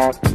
Gracias.